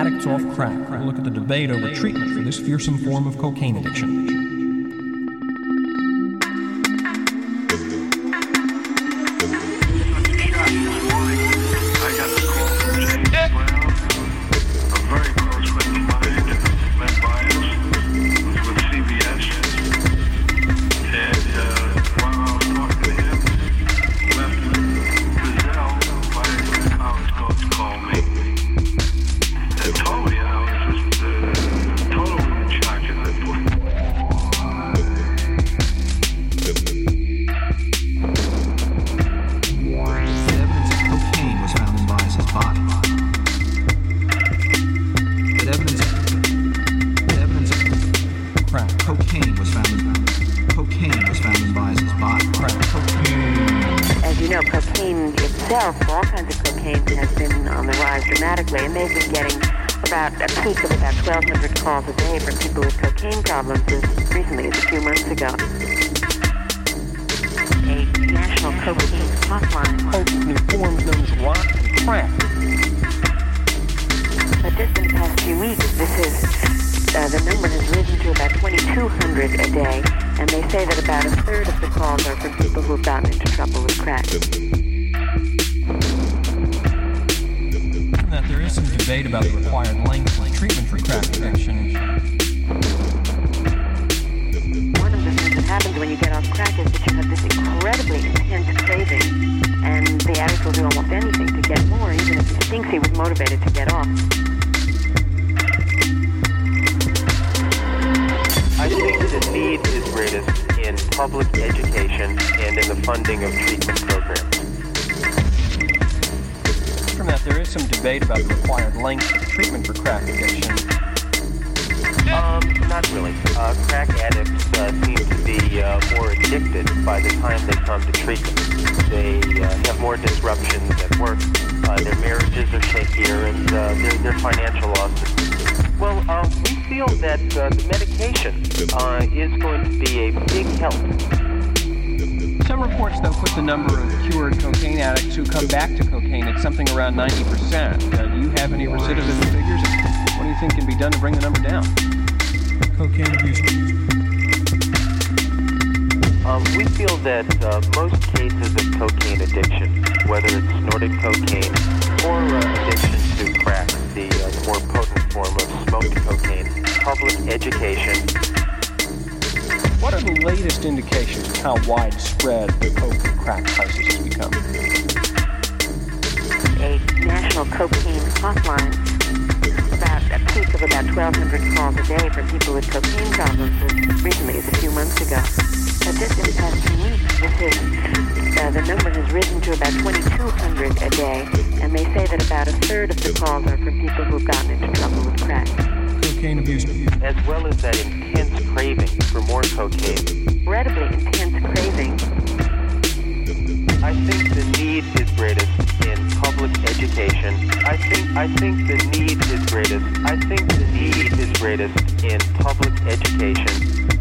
Addicts Off Crack. We'll look at the debate over treatment for this fearsome form of cocaine addiction. itself, all kinds of cocaine has been on the rise dramatically, and they've been getting about a peak of about 1,200 calls a day from people with cocaine problems as recently as a few months ago. A national cocaine hotline. Hope new forms known as rock and crack. But just in the past few weeks, this is, uh, the number has risen to about 2,200 a day, and they say that about a third of the calls are from people who've gotten into trouble with crack. there's some debate about the required length of treatment for crack addiction. One of the things that happens when you get off crack is that you have this incredibly intense craving, and the addict will do almost anything to get more, even if he thinks he was motivated to get off. I think the need is greatest in public education and in the funding of treatment programs some debate about the required length of treatment for crack addiction. Um, not really. Uh, crack addicts uh, seem to be uh, more addicted by the time they come to treatment. They uh, have more disruptions at work. Uh, their marriages are shakier, and uh, their, their financial losses. Well, we feel that the medication is going to be a big help some reports, though, put the number of cured cocaine addicts who come back to cocaine at something around 90%. Uh, do you have any recidivism figures? What do you think can be done to bring the number down? Cocaine abuse. Um, we feel that uh, most cases of cocaine addiction, whether it's snorted cocaine or uh, addiction to crack, the uh, more potent form of smoked cocaine, public education what are the latest indications of how widespread the cocaine crack crisis has become? A national cocaine hotline about a peak of about 1,200 calls a day for people with cocaine problems recently a few months ago. But just in the past two weeks, this is, uh, the number has risen to about 2,200 a day, and they say that about a third of the calls are from people who've gotten into trouble with crack cocaine abuse. As well as that intense craving for more cocaine. Incredibly intense craving. I think the need is greatest in public education. I think I think the need is greatest. I think the need is greatest in public education.